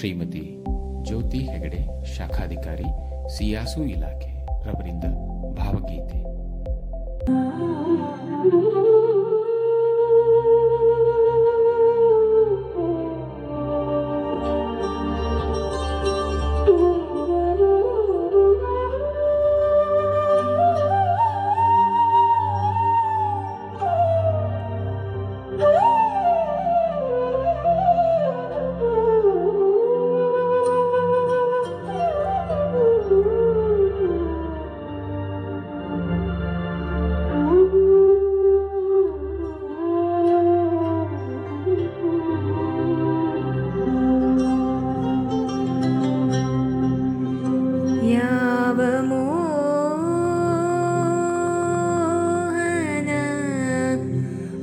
ಶ್ರೀಮತಿ ಜ್ಯೋತಿ ಹೆಗಡೆ ಶಾಖಾಧಿಕಾರಿ ಸಿಯಾಸು ಇಲಾಖೆ ರವರಿಂದ ಭಾವಗೀತೆ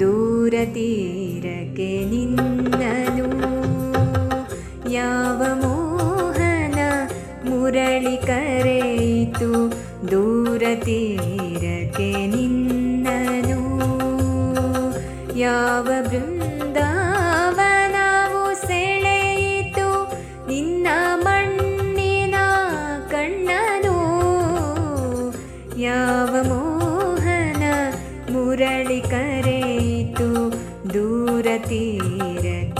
दूरतीरके निन्ननु याव मोहन, मोहनमुरलिकरयतु दूरतीरके याव बृन्द waited.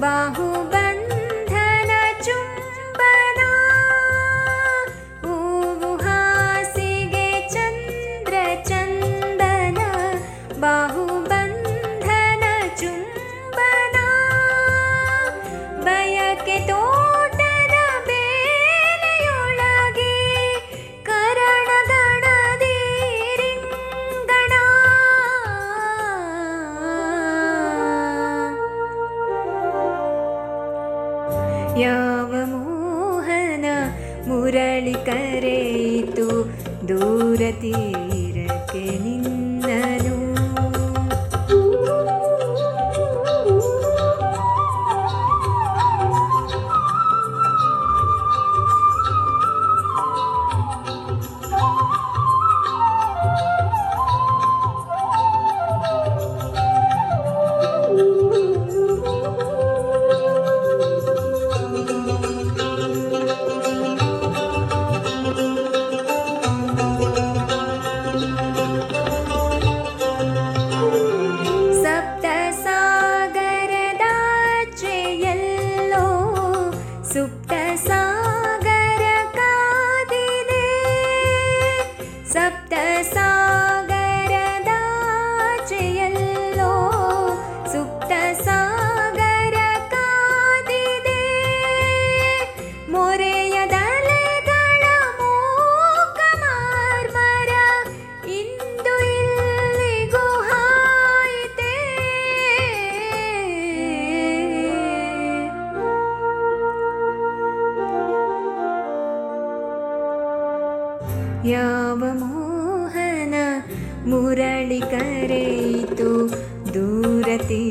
bahu दूरतीरी ಸುಪ್ತ मोहन मुरळिकरीतु दूरतीरटेनि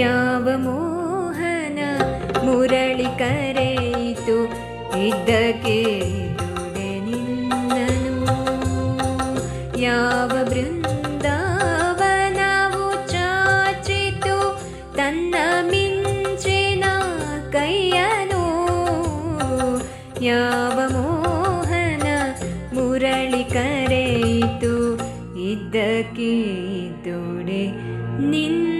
ಯಾವ ಮೋಹನ ಮುರಳಿ ಕರೆಯಿತು ಇದ್ದಕ್ಕೆ ನಿನ್ನನು ಯಾವ ಬೃಂದಾವನವು ಚಾಚಿತು ತನ್ನ ಮಿಂಚಿನ ಕೈಯನು ಯಾವ ಮೋಹನ ಮುರಳಿ ಕರೆಯಿತು ಇದ್ದಕ್ಕೆ ತೋಡೆ ನಿನ್ನ